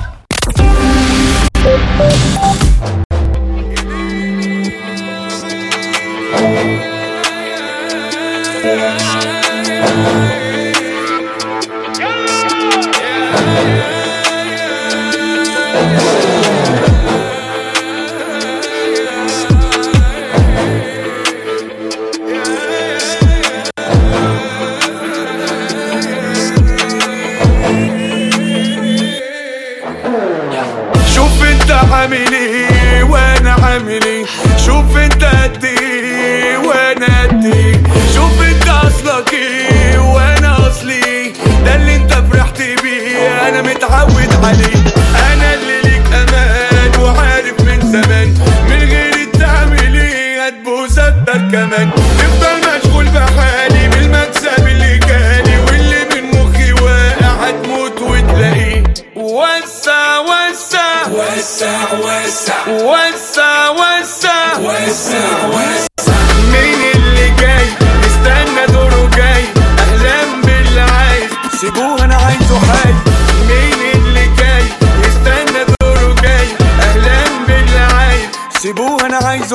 أنا اللي ليك أمان وعارف من زمان. من غير التعامل إيه هتبوس أكتر كمان. نفضل مشغول بحالي بالمكسب اللي جالي واللي من مخي واقع هتموت وتلاقيه. وسع وسع. وسع وسع. وسع وسع. وسع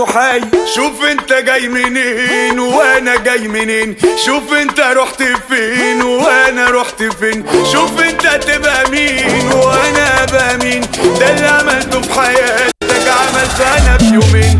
حي. شوف انت جاي منين وأنا جاي منين. شوف انت رحت فين وأنا رحت فين. شوف انت تبقى مين وأنا أبقى مين. ده اللي عملته في حياتك عملته أنا في يومين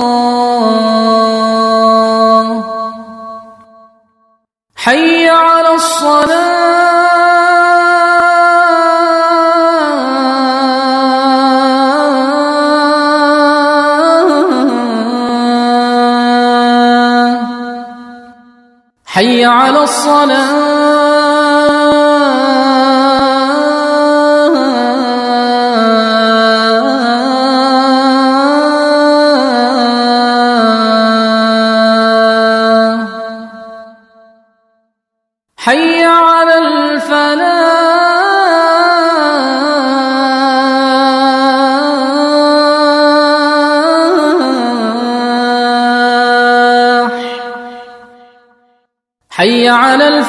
حي على الصلاة. حي على الصلاة.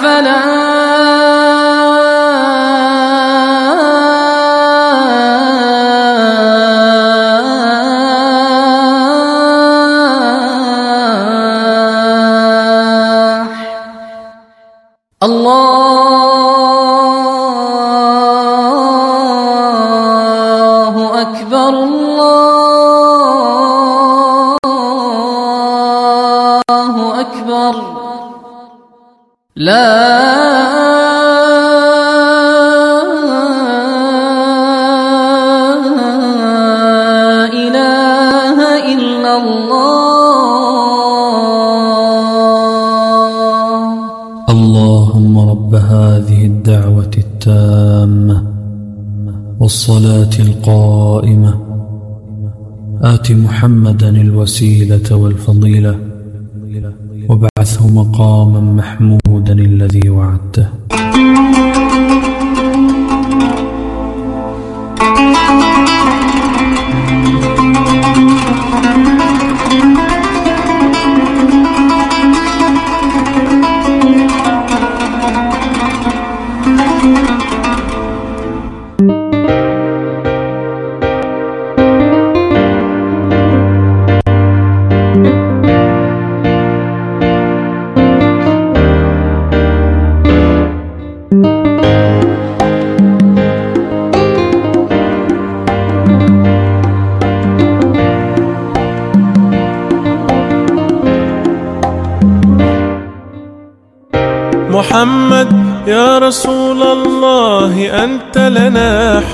على والصلاة القائمة. آت محمدا الوسيلة والفضيلة وابعثه مقاما محمودا الذي وعدته.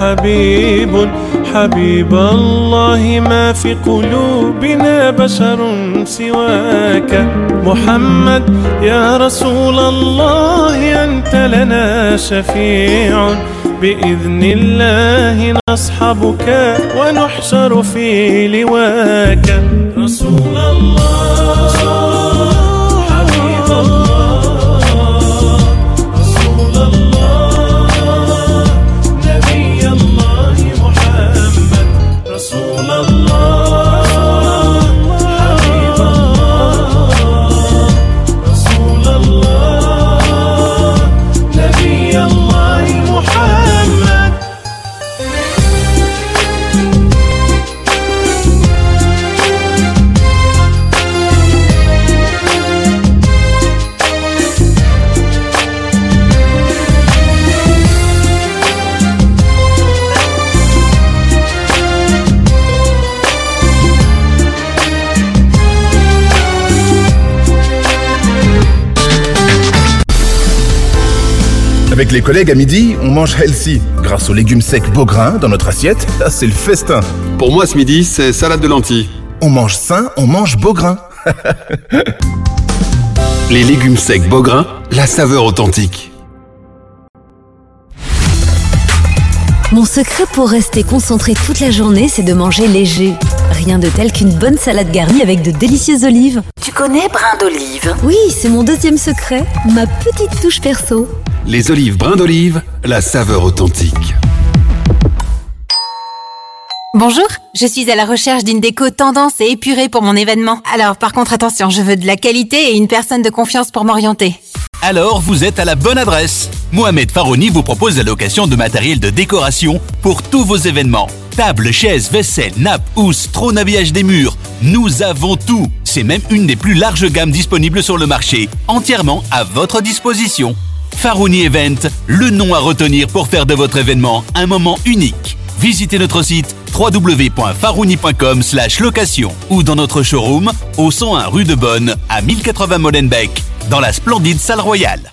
حبيب حبيب الله ما في قلوبنا بشر سواك. محمد يا رسول الله أنت لنا شفيع. بإذن الله نصحبك ونحشر في لواك. رسول الله. Avec les collègues à midi, on mange healthy. Grâce aux légumes secs Beaugrain dans notre assiette, là, c'est le festin. Pour moi, ce midi, c'est salade de lentilles. On mange sain, on mange Beaugrain. Les légumes secs Beaugrain, la saveur authentique. Mon secret pour rester concentré toute la journée, c'est de manger léger. Rien de tel qu'une bonne salade garnie avec de délicieuses olives. Tu connais brin d'olive? Oui, c'est mon deuxième secret, ma petite touche perso. Les olives brins d'olive, la saveur authentique. Bonjour, je suis à la recherche d'une déco tendance et épurée pour mon événement. Alors par contre attention, je veux de la qualité et une personne de confiance pour m'orienter. Alors vous êtes à la bonne adresse. Mohamed Farouni vous propose la location de matériel de décoration pour tous vos événements. Tables, chaises, vaisselle, nappes, housses, trône habillage des murs. Nous avons tout. C'est même une des plus larges gammes disponibles sur le marché, entièrement à votre disposition. Farouni Event, le nom à retenir pour faire de votre événement un moment unique. Visitez notre site www.farouni.com location ou dans notre showroom au 101 rue de Bonne à 1080 Molenbeek dans la splendide salle royale.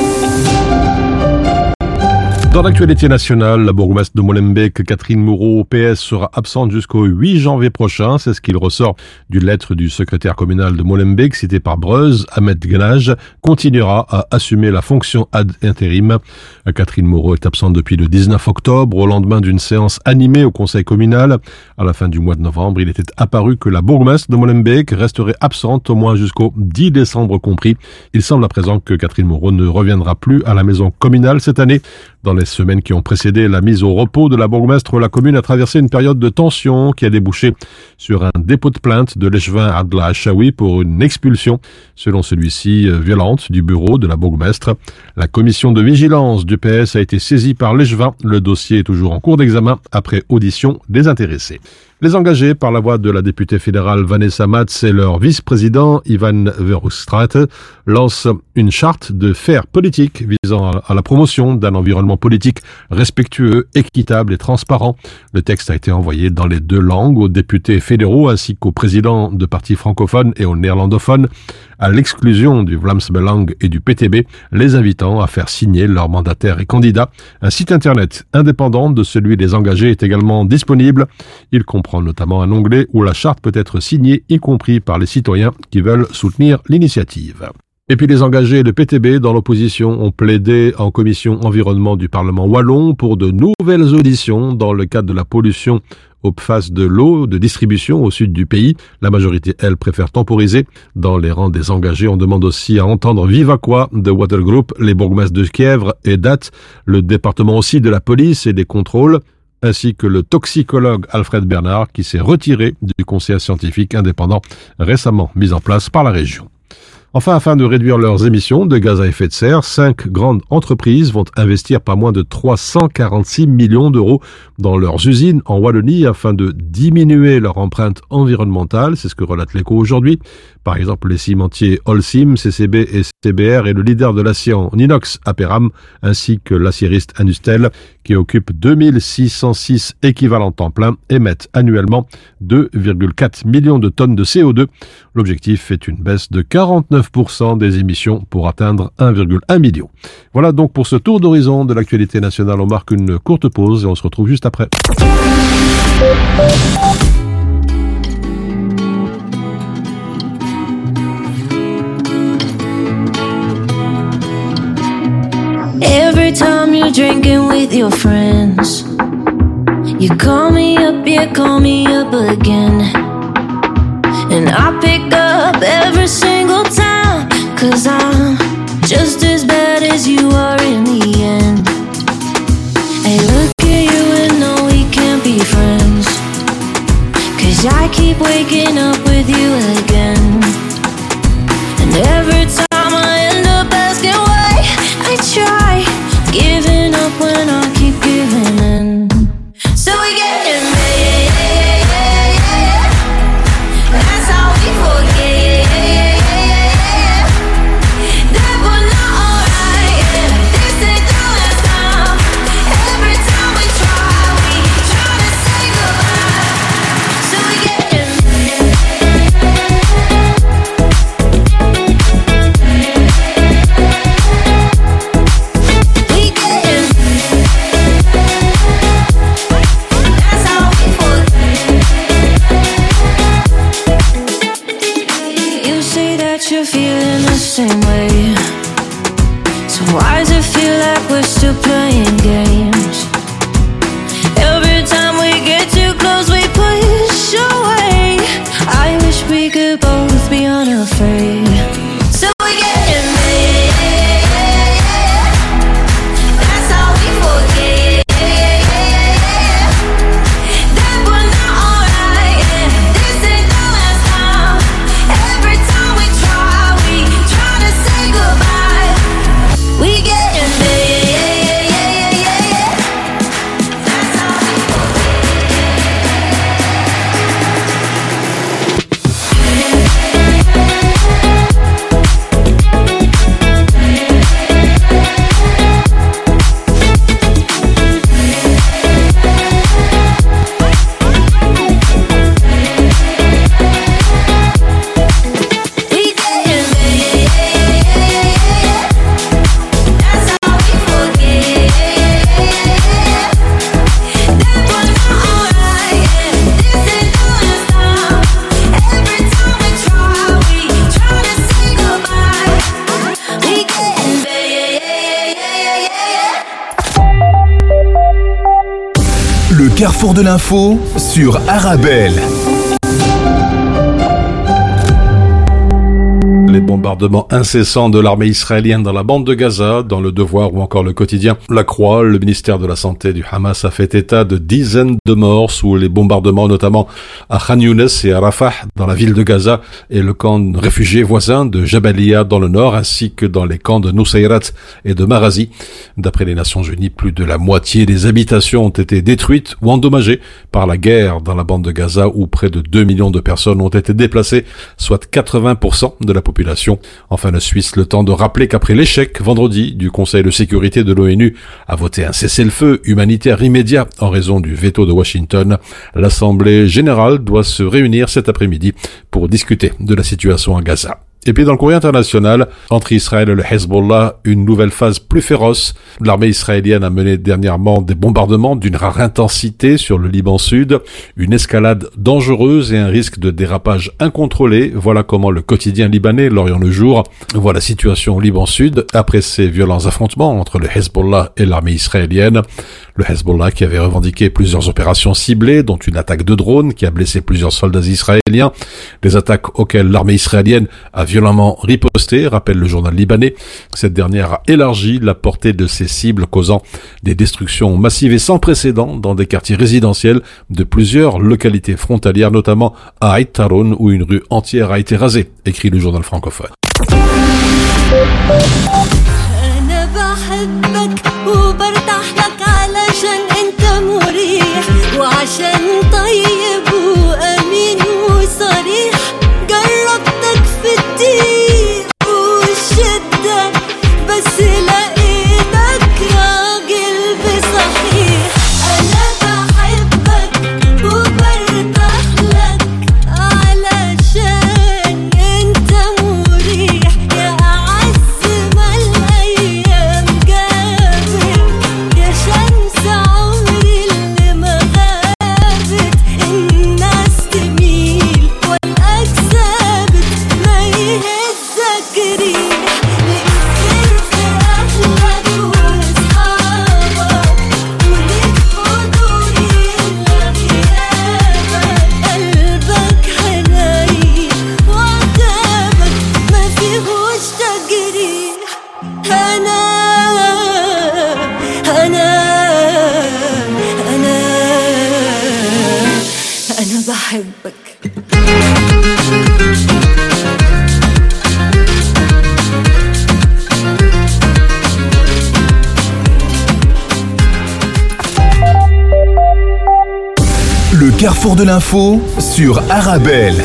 Dans l'actualité nationale, la bourgmestre de Molenbeek, Catherine Moreau, PS, sera absente jusqu'au 8 janvier prochain. C'est ce qu'il ressort d'une lettre du secrétaire communal de Molenbeek, cité par Breuse. Ahmed Gnage continuera à assumer la fonction ad intérim. Catherine Moreau est absente depuis le 19 octobre, au lendemain d'une séance animée au conseil communal. À la fin du mois de novembre, il était apparu que la bourgmestre de Molenbeek resterait absente au moins jusqu'au 10 décembre compris. Il semble à présent que Catherine Moreau ne reviendra plus à la maison communale cette année. Semaines qui ont précédé la mise au repos de la bourgmestre, la commune a traversé une période de tension qui a débouché sur un dépôt de plainte de l'échevin Adla Achaoui pour une expulsion, selon celui-ci, euh, violente du bureau de la bourgmestre. La commission de vigilance du PS a été saisie par l'échevin. Le dossier est toujours en cours d'examen après audition des intéressés. Les engagés par la voix de la députée fédérale Vanessa Matz et leur vice-président Ivan Verhofstadt lancent une charte de faire politique visant à la promotion d'un environnement politique respectueux, équitable et transparent. Le texte a été envoyé dans les deux langues aux députés fédéraux ainsi qu'aux présidents de partis francophones et aux néerlandophones, à l'exclusion du Vlaams Belang et du PTB, les invitant à faire signer leurs mandataires et candidats. Un site internet indépendant de celui des engagés est également disponible. Il comprend notamment un onglet où la charte peut être signée, y compris par les citoyens qui veulent soutenir l'initiative. Et puis les engagés de PTB dans l'opposition ont plaidé en commission environnement du Parlement wallon pour de nouvelles auditions dans le cadre de la pollution au face de l'eau de distribution au sud du pays. La majorité, elle, préfère temporiser. Dans les rangs des engagés, on demande aussi à entendre Viva quoi de Watergroup, les bourgmestres de Kievre et Date, le département aussi de la police et des contrôles ainsi que le toxicologue Alfred Bernard qui s'est retiré du conseil scientifique indépendant récemment mis en place par la région. Enfin, afin de réduire leurs émissions de gaz à effet de serre, cinq grandes entreprises vont investir pas moins de 346 millions d'euros dans leurs usines en Wallonie afin de diminuer leur empreinte environnementale. C'est ce que relate l'écho aujourd'hui. Par exemple, les cimentiers Holcim, CCB et CBR et le leader de l'acier en inox Aperam, ainsi que l'aciériste Anustel, qui occupe 2606 équivalents temps plein, émettent annuellement 2,4 millions de tonnes de CO2. L'objectif est une baisse de 49% des émissions pour atteindre 1,1 million. Voilà donc pour ce tour d'horizon de l'actualité nationale. On marque une courte pause et on se retrouve juste après. Every time you're drinking with your friends, you call me up, you call me up again. And I pick up every single time, cause I'm just as bad as you are in the end. I look at you and know we can't be friends. Cause I keep waking up with you again. Feeling the same way. So why does it feel like we're still playing carrefour de l'info sur Arabelle. Bombardements incessants de l'armée israélienne dans la bande de Gaza, dans le Devoir ou encore le quotidien La Croix, le ministère de la Santé du Hamas a fait état de dizaines de morts sous les bombardements notamment à Khan Younes et à Rafah dans la ville de Gaza et le camp de réfugiés voisin de Jabalia dans le nord ainsi que dans les camps de Nusayrat et de Marazi. D'après les Nations Unies, plus de la moitié des habitations ont été détruites ou endommagées par la guerre dans la bande de Gaza où près de 2 millions de personnes ont été déplacées, soit 80% de la population. Enfin, le Suisse, le temps de rappeler qu'après l'échec vendredi du Conseil de sécurité de l'ONU à voter un cessez-le-feu humanitaire immédiat en raison du veto de Washington, l'Assemblée générale doit se réunir cet après-midi pour discuter de la situation à Gaza. Et puis dans le courrier international, entre Israël et le Hezbollah, une nouvelle phase plus féroce. L'armée israélienne a mené dernièrement des bombardements d'une rare intensité sur le Liban Sud, une escalade dangereuse et un risque de dérapage incontrôlé. Voilà comment le quotidien libanais, l'Orient le jour, voit la situation au Liban Sud après ces violents affrontements entre le Hezbollah et l'armée israélienne. Le Hezbollah qui avait revendiqué plusieurs opérations ciblées, dont une attaque de drone qui a blessé plusieurs soldats israéliens, des attaques auxquelles l'armée israélienne a violemment riposté, rappelle le journal libanais. Cette dernière a élargi la portée de ses cibles, causant des destructions massives et sans précédent dans des quartiers résidentiels de plusieurs localités frontalières, notamment à Aït Taroun, où une rue entière a été rasée, écrit le journal francophone. أنا بحبك وبرتاح அழகுறி l'info sur Arabelle.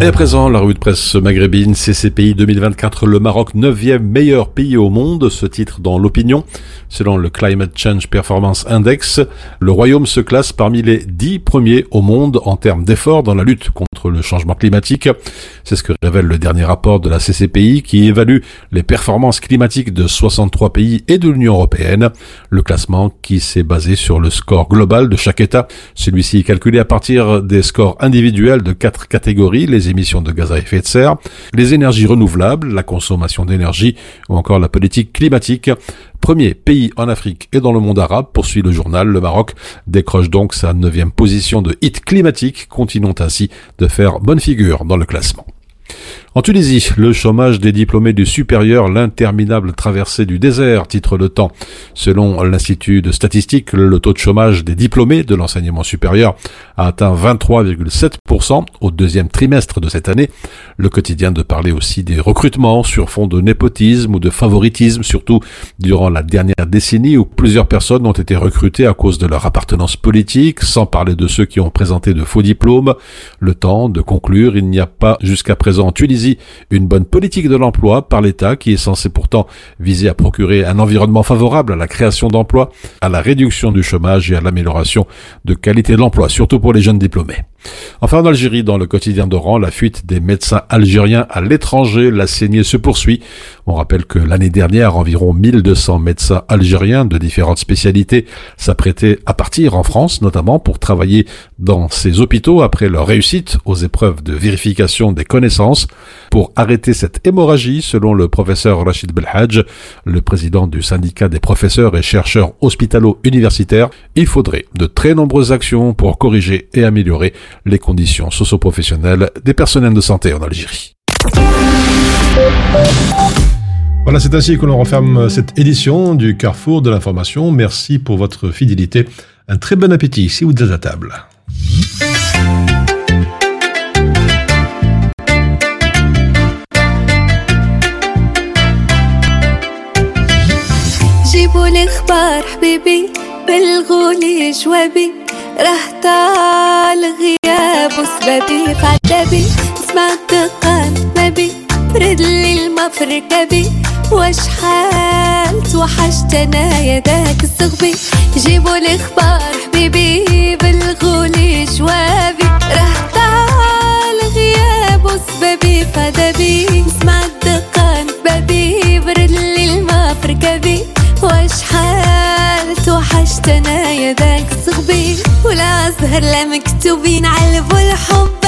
Et à présent, la revue de presse maghrébine, CCPI 2024, le Maroc 9e meilleur pays au monde, ce titre dans l'opinion. Selon le Climate Change Performance Index, le Royaume se classe parmi les 10 premiers au monde en termes d'efforts dans la lutte contre le changement climatique. C'est ce que révèle le dernier rapport de la CCPI qui évalue les performances climatiques de 63 pays et de l'Union européenne. Le classement qui s'est basé sur le score global de chaque État. Celui-ci est calculé à partir des scores individuels de quatre catégories, les émissions de gaz à effet de serre, les énergies renouvelables, la consommation d'énergie ou encore la politique climatique. Premier pays en Afrique et dans le monde arabe, poursuit le journal, le Maroc décroche donc sa neuvième position de hit climatique, continuant ainsi de faire bonne figure dans le classement. En Tunisie, le chômage des diplômés du supérieur, l'interminable traversée du désert, titre le temps. Selon l'Institut de statistique, le taux de chômage des diplômés de l'enseignement supérieur a atteint 23,7% au deuxième trimestre de cette année. Le quotidien de parler aussi des recrutements sur fond de népotisme ou de favoritisme, surtout durant la dernière décennie où plusieurs personnes ont été recrutées à cause de leur appartenance politique, sans parler de ceux qui ont présenté de faux diplômes. Le temps de conclure, il n'y a pas jusqu'à présent en Tunisie une bonne politique de l'emploi par l'État qui est censé pourtant viser à procurer un environnement favorable à la création d'emplois, à la réduction du chômage et à l'amélioration de qualité de l'emploi, surtout pour les jeunes diplômés. Enfin, en Algérie, dans le quotidien d'Oran, la fuite des médecins algériens à l'étranger, la saignée se poursuit. On rappelle que l'année dernière, environ 1200 médecins algériens de différentes spécialités s'apprêtaient à partir en France, notamment pour travailler dans ces hôpitaux après leur réussite aux épreuves de vérification des connaissances. Pour arrêter cette hémorragie, selon le professeur Rachid Belhadj, le président du syndicat des professeurs et chercheurs hospitalo-universitaires, il faudrait de très nombreuses actions pour corriger et améliorer les conditions socio-professionnelles des personnels de santé en Algérie. Voilà, c'est ainsi que l'on referme cette édition du Carrefour de l'information. Merci pour votre fidélité. Un très bon appétit si vous êtes à table. جيبوا الاخبار حبيبي بلغوا لي جوابي رحت على الغياب وسببي فعتبي سمعت قلبي بردلي المفركبي واش حالت وحشت أنا يا ذاك الصغبي جيبوا الإخبار حبيبي بلغولي جوابي رحت على الغياب وسببي فدبي سمعت قلبي بردلي المفركبي واش حالت وحشت أنا يا ذاك الصغبي غير لا مكتوبين على الحب.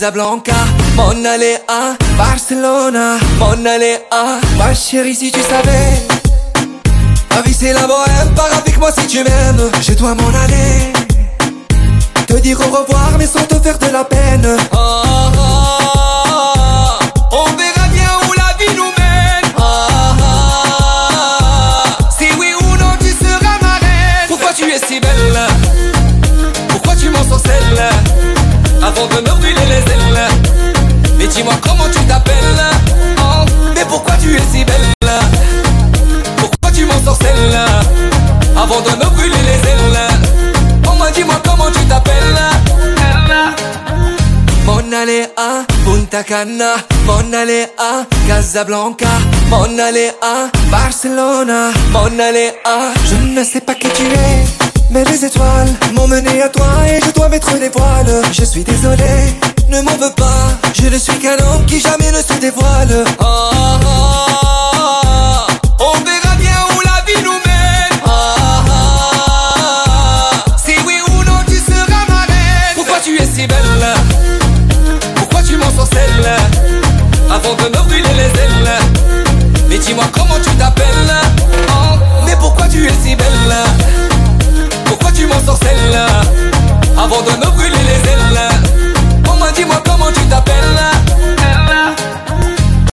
Casablanca, mon aller à Barcelona, mon aller à Ma chérie si tu savais Ma vie c'est la bohème, pars avec moi si tu m'aimes. Je dois m'en aller Te dire au revoir mais sans te faire de la peine. Oh. On verra bien où la vie nous mène. Si oui ou non tu seras ma reine. Pourquoi tu es si belle? Pourquoi tu m'en sorcelles Avant de me dis-moi comment tu t'appelles. Oh, Mais pourquoi tu es si belle? Pourquoi tu m'en sorcelles Avant de me brûler les ailes. Oh moi dis-moi comment tu t'appelles. Mon aller à Punta Cana. Mon aller à Casablanca. Mon aller à Barcelona. Mon aller à Je ne sais pas qui tu es mais les étoiles m'ont mené à toi et je dois mettre les voiles. Je suis désolé, ne m'en veux pas. Je ne suis qu'un homme qui jamais ne se dévoile. Oh, oh, oh. On verra bien où la vie nous mène. Oh, oh, oh. Si oui ou non tu seras ma reine. Pourquoi tu es si belle? Pourquoi tu m'en sorcelles Avant de me brûler les ailes. Mais dis-moi comment tu t'appelles? Oh, mais pourquoi tu es si belle? Pourquoi tu m'en sorcelles Avant de me brûler les ailes comment tu t'appelles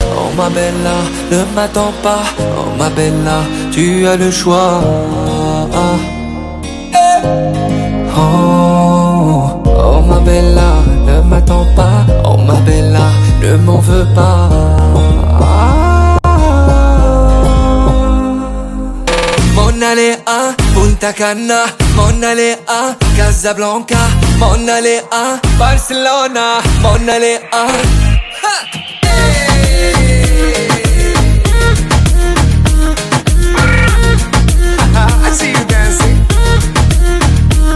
Oh ma bella, ne m'attends pas. Oh ma bella, tu as le choix. Eh. Oh, oh ma bella, ne m'attends pas. Oh ma bella, ne m'en veux pas. Mon aller à Punta Cana, mon aller à Casablanca, Mona Lea, ah, Barcelona, Mona Lea. Ah. Ha! see you dancing.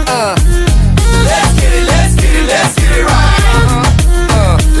Uh. Let's get it, let's get it, let's